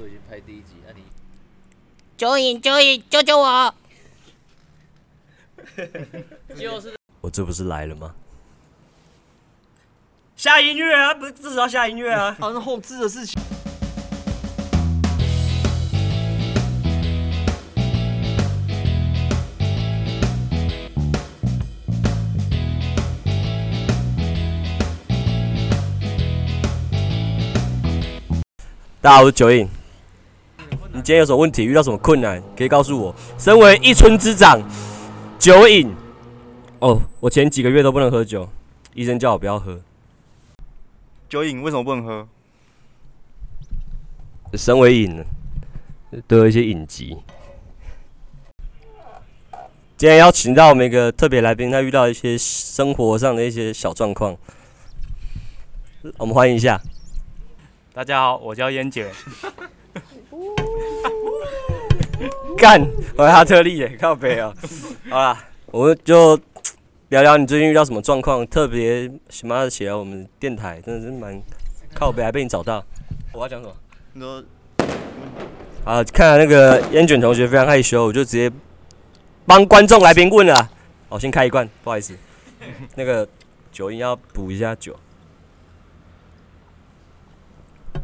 都已经拍第一集，那你九影九影救救我！就是我这不是来了吗？下音乐啊，不是至少要下音乐啊。好像后置的事情。大家好，我是九影。你今天有什么问题？遇到什么困难？可以告诉我。身为一村之长，酒瘾。哦，我前几个月都不能喝酒，医生叫我不要喝。酒瘾为什么不能喝？身为影，都有一些隐疾。今天邀请到我们一个特别来宾，他遇到一些生活上的一些小状况，我们欢迎一下。大家好，我叫烟姐。干，我是哈特利耶，靠北哦。好啦，我们就聊聊你最近遇到什么状况，特别什么的起来我们电台，真的是蛮靠北，还被你找到。我要讲什么？你说，啊，看来那个烟卷同学非常害羞，我就直接帮观众来宾问了。我先开一罐，不好意思，那个酒应要补一下酒。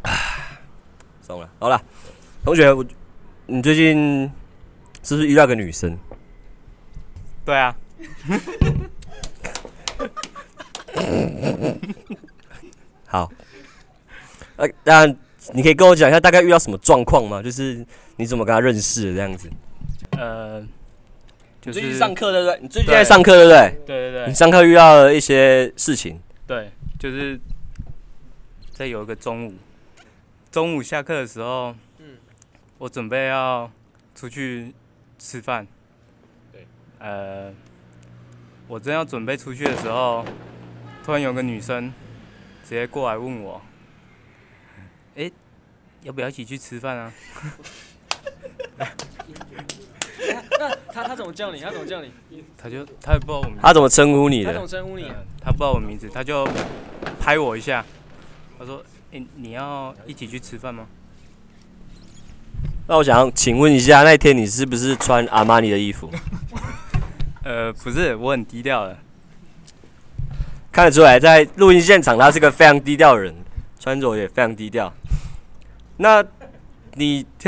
送了，好了，同学，我，你最近是不是遇到个女生？对啊。好，呃，那你可以跟我讲一下大概遇到什么状况吗？就是你怎么跟她认识的这样子？呃，就是最近上课对不对？你最近在上课对不对？对对对你。上课遇到了一些事情。对，就是在有一个中午，中午下课的时候，嗯，我准备要出去吃饭。对。呃，我正要准备出去的时候，突然有个女生直接过来问我：“哎，要不要一起去吃饭啊？”那他他怎么叫你？他怎么叫你？他就他也不知道我名字。他怎么称呼你的他怎么？称呼你？他不知道我名字，他就拍我一下，他说：“哎、你要一起去吃饭吗那我想请问一下，那天你是不是穿阿玛尼的衣服？？” 呃，不是，我很低调的。看得出来，在录音现场他是个非常低调的人，穿着也非常低调。那你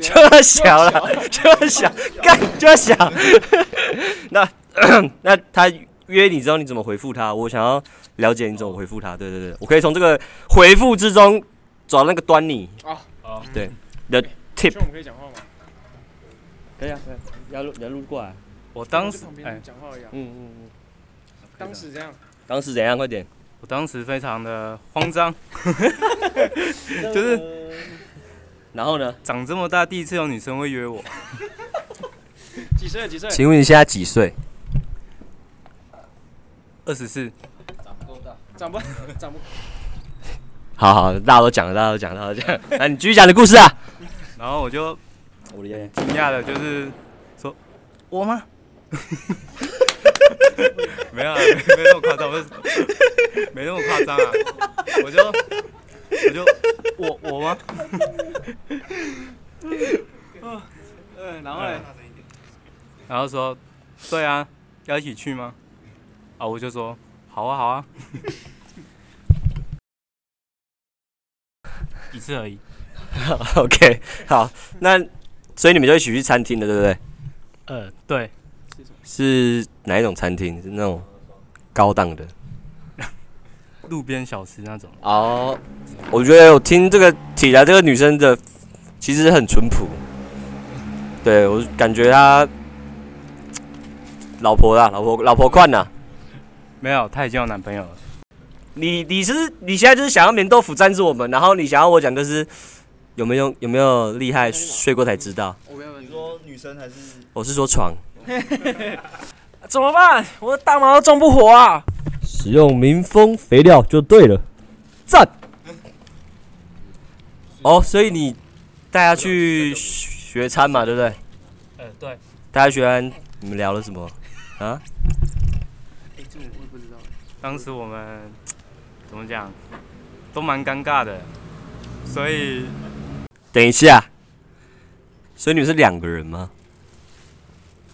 就要小了，就要小，干就要小。那 那他约你之后，你怎么回复他？我想要了解你怎么回复他。对对对，我可以从这个回复之中找到那个端倪。哦哦，对，the tip 我。们可以讲话吗？可以啊，可以。要录，要录过来。我当时哎，讲话而已啊。嗯嗯嗯。当时这样，当时怎样？快点。我当时非常的慌张，就是然后呢？长这么大第一次有女生会约我。几岁？几岁？请问你现在几岁？二十四，长不大长不？长不好好，大家都讲了，大家都讲了，大家都讲了。那你继续讲你的故事啊。然后我就我的天，惊讶的就是说，我吗？没有啊，没没那么夸张，没那么夸张啊，我就我就我我吗？嗯，然后嘞，然后说，对啊，要一起去吗？啊，我就说好啊好啊，一次而已。OK，好，那所以你们就一起去餐厅的，对不对？呃，对，是哪一种餐厅？是那种高档的？路边小吃那种。哦，我觉得我听这个起来，这个女生的其实很淳朴。对我感觉她老婆啦，老婆老婆款呐。没有，她已经有男朋友了。你你是你现在就是想要棉豆腐赞助我们，然后你想要我讲的是有没有有没有厉害，睡过才知道。我不要问你说女生还是？我是说床。怎么办？我的大毛都种不活啊！使用民风肥料就对了，赞。哦，所以你带他去学餐嘛，对不对？呃，对。大家学完，你们聊了什么啊？哎，这我我也不知道。当时我们怎么讲，都蛮尴尬的，所以等一下，所以你们是两个人吗？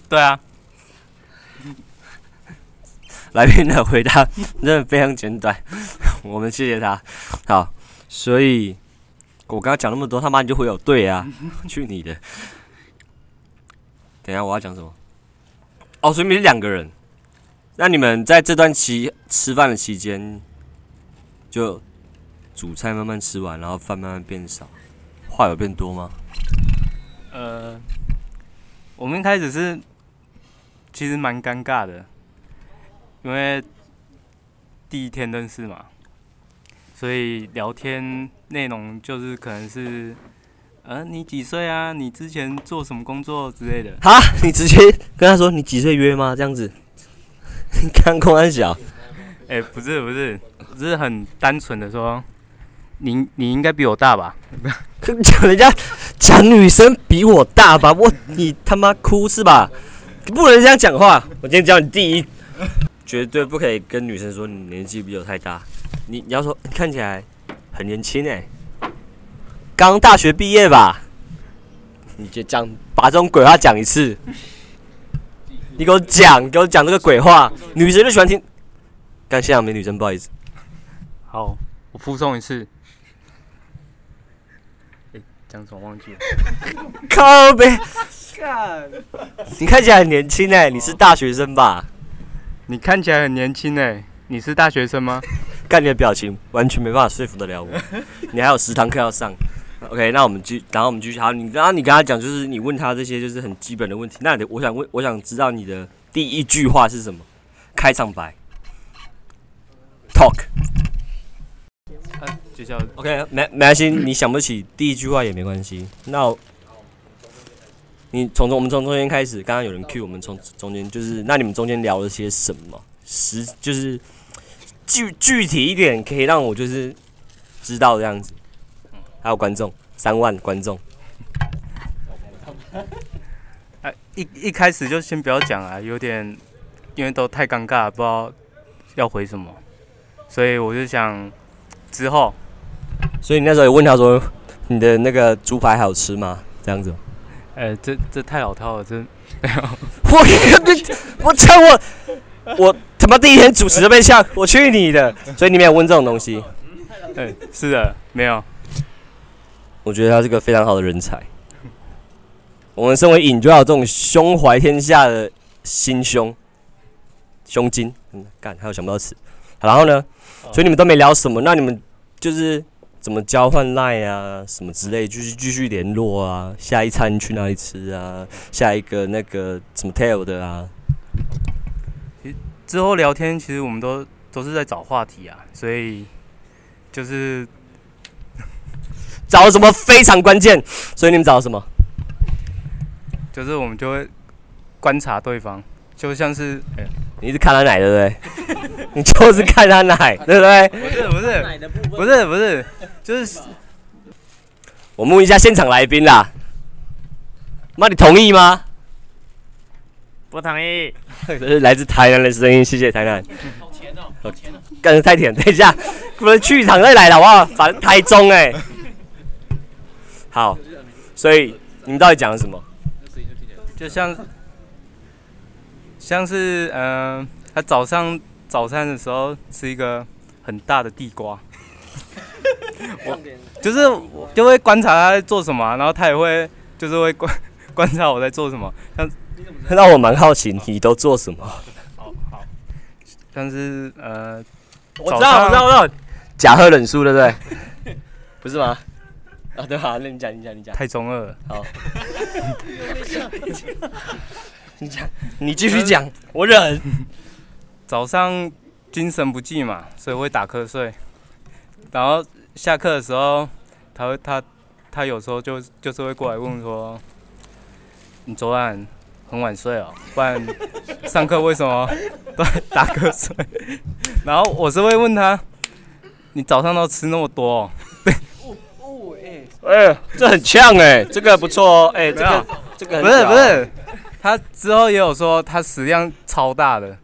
对啊，来宾的回答真的非常简短，我们谢谢他。好，所以我刚刚讲那么多，他妈你就会有对啊，去你的！等一下我要讲什么？哦，所以你们是两个人。那你们在这段期吃饭的期间，就主菜慢慢吃完，然后饭慢慢变少，话有变多吗？呃，我们一开始是其实蛮尴尬的，因为第一天认识嘛，所以聊天内容就是可能是，呃，你几岁啊？你之前做什么工作之类的。哈，你直接跟他说你几岁约吗？这样子，你看公安小，哎、欸，不是不是，只是很单纯的说，你你应该比我大吧？讲人家讲女生比我大吧？我你他妈哭是吧？不能这样讲话。我今天教你第一，绝对不可以跟女生说你年纪比我太大。你你要说你看起来很年轻哎，刚大学毕业吧？你就讲把这种鬼话讲一次。你给我讲，给我讲这个鬼话，女生就喜欢听。刚现场没女生，不好意思。好，我附送一次。讲什么忘记了？靠呗！你看起来很年轻哎，你是大学生吧？你看起来很年轻哎，你是大学生吗？看你的表情，完全没办法说服得了我。你还有十堂课要上。OK，那我们继，然后我们继续。好，你刚刚你跟他讲，就是你问他这些就是很基本的问题。那你我想问，我想知道你的第一句话是什么？开场白。Talk。OK，没没关系，你想不起第一句话也没关系。那你从中我们从中间开始，刚刚有人 cue 我们从中间，就是那你们中间聊了些什么？实就是具具体一点，可以让我就是知道这样子。还有观众，三万观众。哎，一一开始就先不要讲啊，有点因为都太尴尬，不知道要回什么，所以我就想之后。所以你那时候有问他说：“你的那个猪排好吃吗？”这样子。哎、欸，这这太老套了，真没有。我我操我我他妈第一天主持都被呛，我去你的！所以你没有问这种东西。哎、欸，是的，没有。我觉得他是个非常好的人才。我们身为影，就要有这种胸怀天下的心胸、胸襟。嗯，干还有想不到词。然后呢？所以你们都没聊什么？那你们就是。怎么交换赖啊，什么之类，就是继续联络啊。下一餐去哪里吃啊？下一个那个什么 tail 的啊？其实之后聊天，其实我们都都是在找话题啊，所以就是 找什么非常关键。所以你们找什么？就是我们就会观察对方，就像是。欸你是看他奶对不对？你就是看他奶对不对？不是不是不是不是，就是我问一下现场来宾啦。那，你同意吗？不同意。这 是来自台南的声音，谢谢台南。好甜哦，好甜哦。干得太甜，等一下，不能去一场再来了好不好？反正台中哎。好，所以你们到底讲了什么？就像。像是嗯、呃，他早上早餐的时候吃一个很大的地瓜，我就是就会观察他在做什么，然后他也会就是会观观察我在做什么，像让我蛮好奇你都做什么。好，好，像是呃，我知道，我知道，我知道，假喝忍术对不对？不是吗？啊，对好，那你讲，你讲，你讲。太中二了。好。你讲，你继续讲，我忍。早上精神不济嘛，所以会打瞌睡。然后下课的时候，他会他他有时候就就是会过来问说：“你昨晚很晚睡哦，不然上课为什么 都打瞌睡？”然后我是会问他：“你早上都吃那么多哦？”哎 哎，这很呛哎，这个不错哦哎，这个这个不是不是。他之后也有说他食量超大的，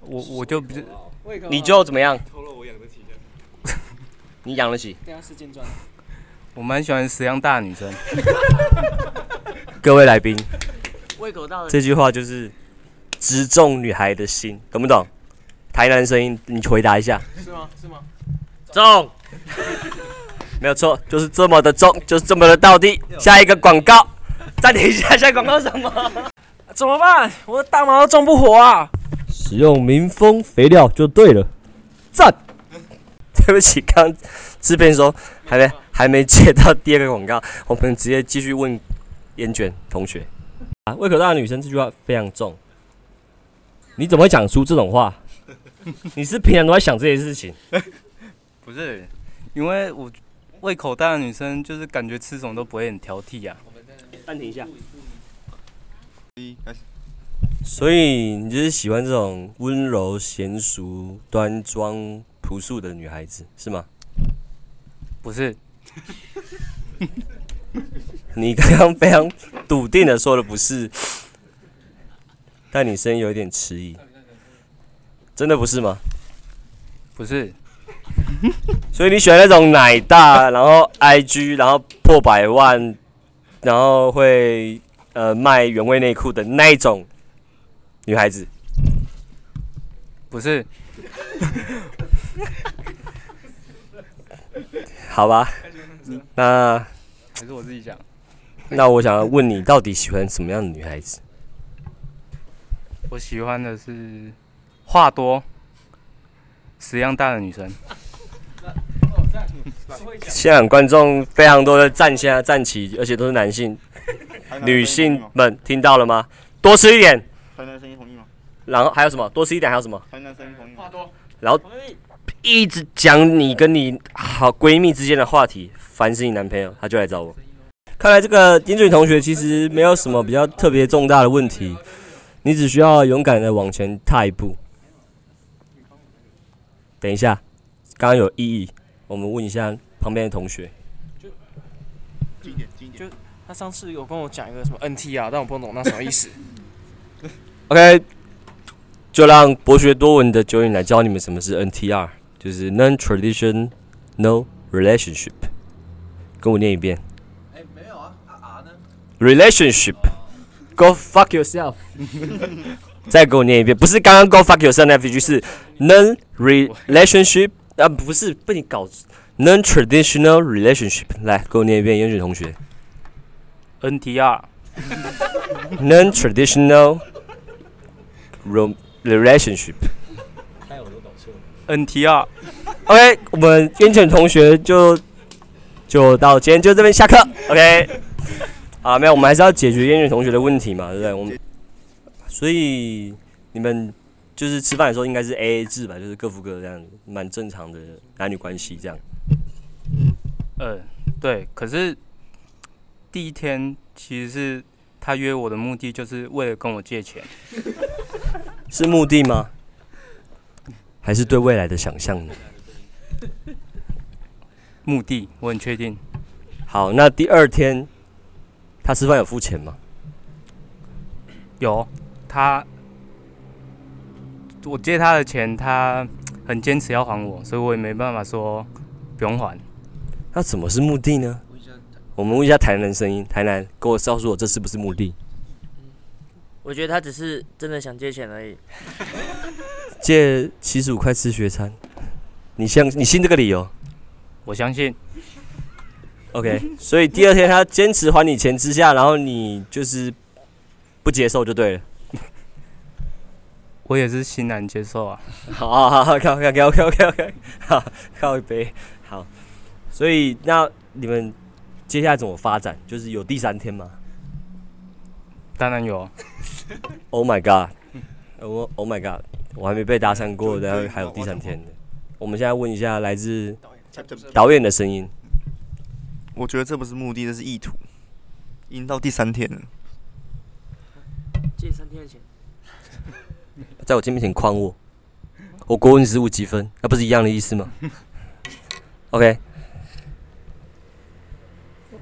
我我就不是，你就怎么样？你养得起？我蛮喜欢食量大的女生。各位来宾，胃口大的这句话就是直中女孩的心，懂不懂？台南声音，你回答一下。是吗？是吗？中，没有错，就是这么的中，就是这么的到底。下一个广告，暂停一下，下一个广告什么？怎么办？我的大毛都种不活啊！使用民丰肥料就对了，赞。对不起，刚制片说还没还没接到第二个广告，我们直接继续问烟卷同学啊。胃口大的女生这句话非常重，你怎么会讲出这种话？你是平常都在想这些事情？不是，因为我胃口大的女生就是感觉吃什么都不会很挑剔呀、啊。暂停一下。一开始。所以你就是喜欢这种温柔娴熟、端庄朴素的女孩子，是吗？不是。你刚刚非常笃定的说的不是，但你声音有一点迟疑。真的不是吗？不是。所以你喜欢那种奶大，然后 IG，然后破百万，然后会呃卖原味内裤的那一种女孩子？不是。好吧，那还是我自己讲。那我想要问你，到底喜欢什么样的女孩子？我喜欢的是。话多、食量大的女生。现场观众非常多的站起来站起，而且都是男性。女性们听到了吗？多吃一点。台南声音同意吗？然后还有什么？多吃一点还有什么？台南声音同意。话多。然后一直讲你跟你好闺蜜之间的话题，凡是你男朋友，他就来找我。看来这个英俊同学其实没有什么比较特别重大的问题，你只需要勇敢的往前踏一步。等一下，刚刚有异议，我们问一下旁边的同学。就近一点，近一点。就他上次有跟我讲一个什么 NT 啊，但我不懂那什么意思。OK，就让博学多闻的九影来教你们什么是 NTR，就是 Non-Traditional Relationship。跟我念一遍。哎，没有啊，啊啊呢？Relationship，Go fuck yourself。再给我念一遍，不是刚刚 Go fuck yourself 那句，是 non-relationship 啊，不是被你搞 non-traditional relationship。来，给我念一遍，英俊同学。NTR。non-traditional relationship。 还有我都搞错了。NTR。OK，我们烟犬同学就就到今天就这边下课。OK。啊，没有，我们还是要解决烟犬同学的问题嘛，对不对？我们。所以你们就是吃饭的时候应该是 A A 制吧，就是各付各这样，蛮正常的男女关系这样。呃，对。可是第一天其实是他约我的目的，就是为了跟我借钱。是目的吗？还是对未来的想象呢？目的，我很确定。好，那第二天他吃饭有付钱吗？有。他，我借他的钱，他很坚持要还我，所以我也没办法说不用还。那怎么是目的呢？我们问一下台南声音，台南，给我告诉我这是不是目的？我觉得他只是真的想借钱而已。借七十五块吃学餐，你相你信这个理由？我相信。OK，所以第二天他坚持还你钱之下，然后你就是不接受就对了。我也是欣然接受啊！好，好，好，OK，OK，OK，OK，OK，好，靠一杯，好。所以那你们接下来怎么发展？就是有第三天吗？当然有。Oh my god！我 Oh my god！我还没被搭讪过，然后还有第三天的。我们现在问一下来自导演的声音。我觉得这不是目的，这是意图。已经到第三天了。借三天的钱。在我面前诓我，我国文十五级分，那不是一样的意思吗？OK，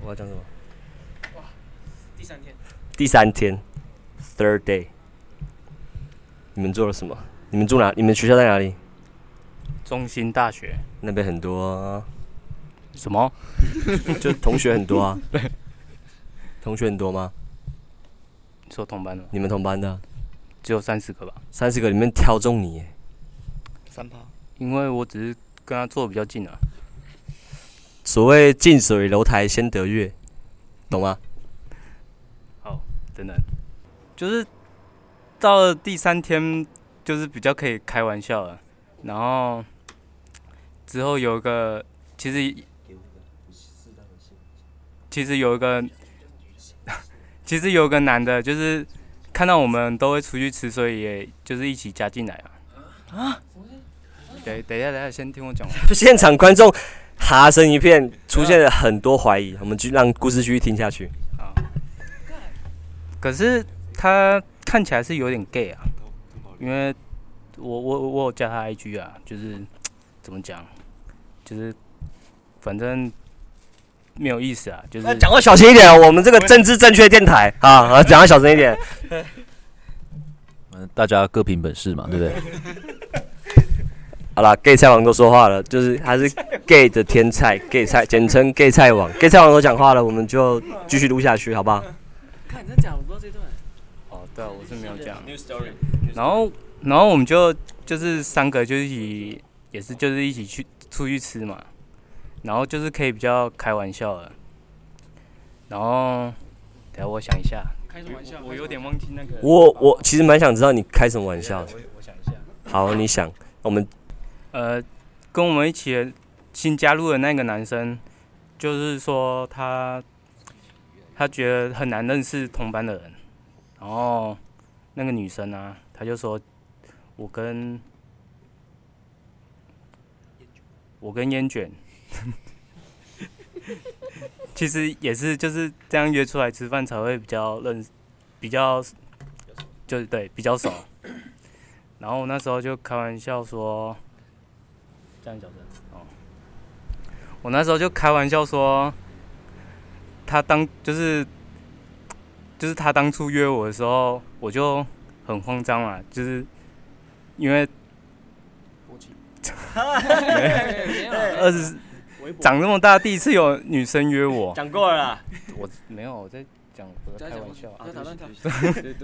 我要讲什么？哇，第三天。第三天，Third day。你们做了什么？你们住哪？你们学校在哪里？中心大学。那边很多什么？就同学很多啊。对。同学很多吗？你说同班的？你们同班的？只有三十个吧。三十个里面挑中你，三趴。因为我只是跟他坐的比较近啊。所谓近水楼台先得月，懂吗？好，等等，就是到了第三天，就是比较可以开玩笑了。然后之后有一个，其实其实有一个。其实有个男的，就是看到我们都会出去吃，所以也就是一起加进来啊。啊？等等一下，等一下，先听我讲。现场观众哈声一片，出现了很多怀疑。我们就让故事继续听下去。啊。可是他看起来是有点 gay 啊，因为我我我有加他 IG 啊，就是 怎么讲，就是反正。没有意思啊，就是讲话小心一点，我们这个政治正确电台啊，讲话小声一点。嗯，大家各凭本事嘛，对不对？好啦，gay 菜王都说话了，就是他是 gay 的天菜，gay 菜简称 gay 菜王，gay 菜王都讲话了，我们就继续录下去，好不好？看你在讲，我不知道这段。哦，对啊，我是没有讲。然后，然后我们就就是三个，就一起，也是就是一起去出去吃嘛。然后就是可以比较开玩笑了，然后等下我想一下，开什么玩笑？我有点忘记那个。我我其实蛮想知道你开什么玩笑。我我想一下。好，你想，我们呃，跟我们一起新加入的那个男生，就是说他他觉得很难认识同班的人，然后那个女生啊，他就说，我跟我跟烟卷。其实也是就是这样约出来吃饭才会比较认识，比较就是对比较熟。然后我那时候就开玩笑说，这样讲的哦。我那时候就开玩笑说，他当就是就是他当初约我的时候，我就很慌张嘛，就是因为二十。长这么大，第一次有女生约我。讲过了啦。我没有我在讲，我在开玩笑。不要打断他。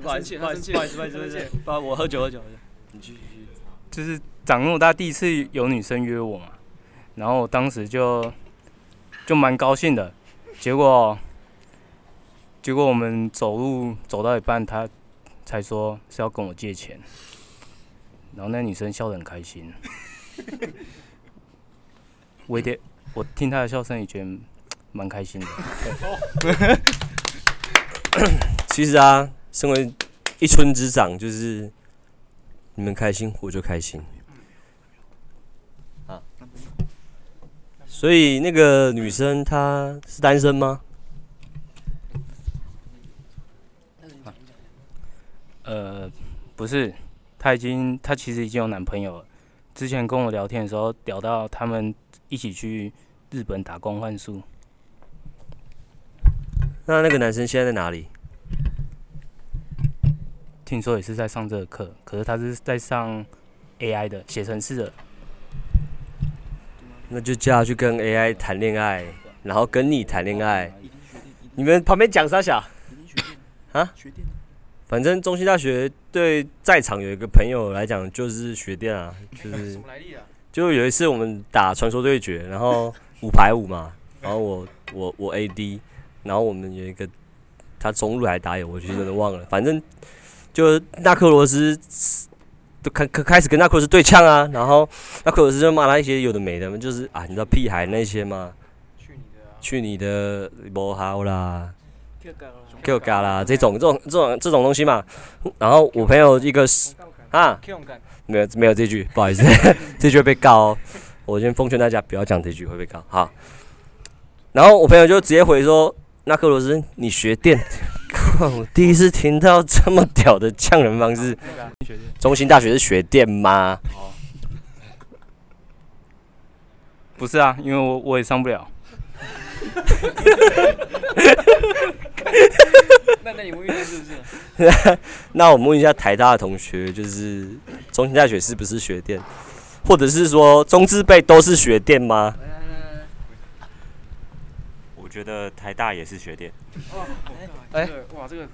不好意思，不好意思，不好意思，不好意思，不好意思。我喝酒，喝酒。你继续。就是长那么大，第一次有女生约我嘛，然后我当时就就蛮高兴的。结果结果我们走路走到一半，他才说是要跟我借钱，然后那女生笑得很开心。我一点。我听她的笑声也觉得蛮开心的。其实啊，身为一村之长，就是你们开心，我就开心。啊，所以那个女生她是单身吗？呃，不是，她已经，她其实已经有男朋友了。之前跟我聊天的时候，聊到他们一起去。日本打工换宿。那那个男生现在在哪里？听说也是在上这个课，可是他是在上 AI 的写程式的。那就叫他去跟 AI 谈恋爱，然后跟你谈恋爱。你们旁边讲啥小？啊？反正中兴大学对在场有一个朋友来讲就是学电啊，就是。就有一次我们打传说对决，然后。五排五嘛，然后我我我 AD，然后我们有一个他中路还打野，我其实真的忘了，反正就纳克罗斯都开开开始跟纳克罗斯对呛啊，然后纳克罗斯就骂他一些有的没的，就是啊，你知道屁孩那些吗？去你的不好啦，Q 嘎啦，这种这种这种这种东西嘛，然后我朋友一个是啊，没有没有这句，不好意思，这句会被告哦。我先奉劝大家不要讲这句会被告。好，然后我朋友就直接回说：“那克罗斯，你学电？我第一次听到这么屌的呛人方式。中心大学是学电吗？不是啊，因为我我也上不了。那那你问一下是不是？那我们问一下台大的同学，就是中兴大学是不是学电？或者是说中字辈都是学电吗？我觉得台大也是学电。哎，哇，这个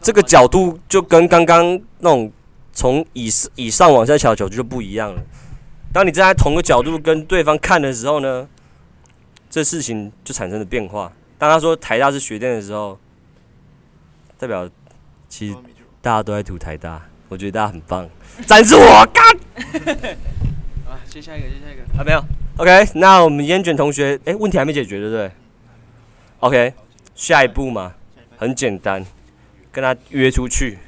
这个角度就跟刚刚那种从以以上往下瞧的角度就不一样了。当你站在同个角度跟对方看的时候呢，这事情就产生了变化。当他说台大是学电的时候，代表其实大家都在读台大，我觉得大家很棒，赞助我干！啊，接下一个，接下一个啊，没有，OK，那我们烟卷同学，哎，问题还没解决，对不对？OK，下一步嘛，很简单，跟他约出去，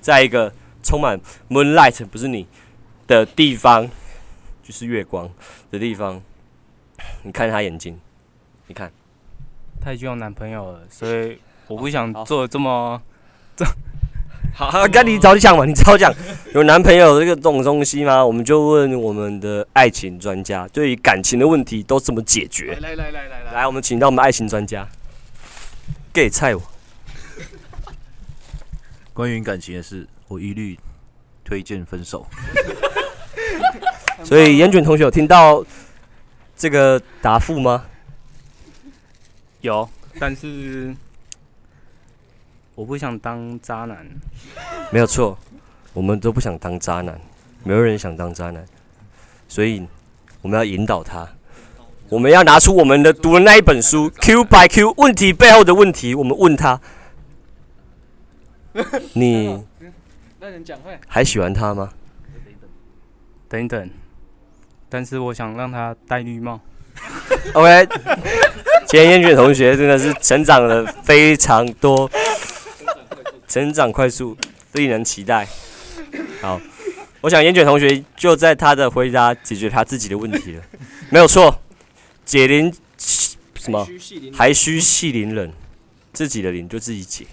在一个充满 moonlight 不是你的地方。就是月光的地方，你看他眼睛，你看，他已经有男朋友了，所以我不想做这么这。好，好，跟 你早讲嘛，你早讲，有男朋友这个这种东西吗？我们就问我们的爱情专家，对于感情的问题都怎么解决？来来来来来，来，我们请到我们爱情专家，给菜我。关于感情的事，我一律推荐分手。所以严卷同学有听到这个答复吗？有，但是我不想当渣男。没有错，我们都不想当渣男，没有人想当渣男，所以我们要引导他，我们要拿出我们的读的那一本书 Q by Q 问题背后的问题，我们问他：你还喜欢他吗？等一等。但是我想让他戴绿帽。OK，今天烟卷同学真的是成长了非常多，成长快速，令人期待。好，我想烟卷同学就在他的回答解决他自己的问题了，没有错。解铃什么？还需系铃人，自己的铃就自己解。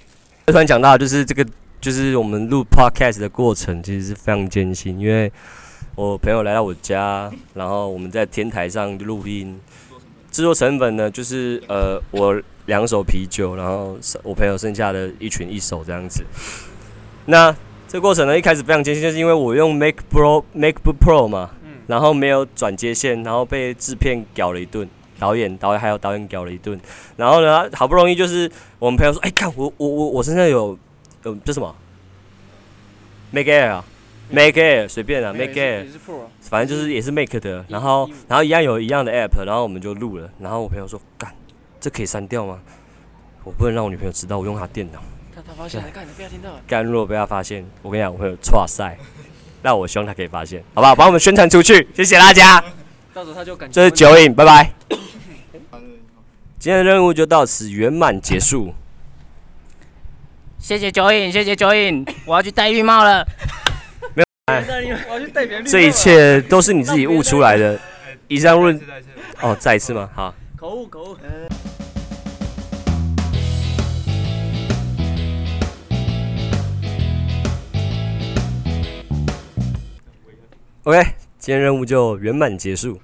突然讲到就是这个，就是我们录 Podcast 的过程其实是非常艰辛，因为。我朋友来到我家，然后我们在天台上录音。制作成本呢，就是呃，我两手啤酒，然后我朋友剩下的一群一手这样子。那这过程呢，一开始非常艰辛，就是因为我用 Mac Pro MacBook Pro 嘛，然后没有转接线，然后被制片屌了一顿，导演导演还有导演屌了一顿。然后呢，好不容易就是我们朋友说，哎，看我我我我身上有有这什么 Mac Air 啊。Mac Air 随便啊，Mac Air，反正就是也是 Make 的，然后然后一样有一样的 App，然后我们就录了，然后我朋友说干，这可以删掉吗？我不能让我女朋友知道我用她电脑。他他发现了，干你不要听到。干如果被她发现，我跟你讲我会有错赛，那我希望她可以发现，好不好？把我们宣传出去，谢谢大家。到时候他就感觉。这是酒瘾，拜拜。今天的任务就到此圆满结束。谢谢酒瘾，谢谢酒瘾，我要去戴浴帽了。这一切都是你自己悟出来的。以上论，哦，再一次吗？好。口误，口误。OK，今天任务就圆满结束。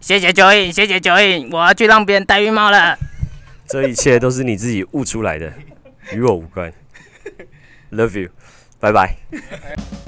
谢谢九影，谢谢九影，我要去让别人戴浴帽了。这一切都是你自己悟出来的，与我无关。Love you。拜拜。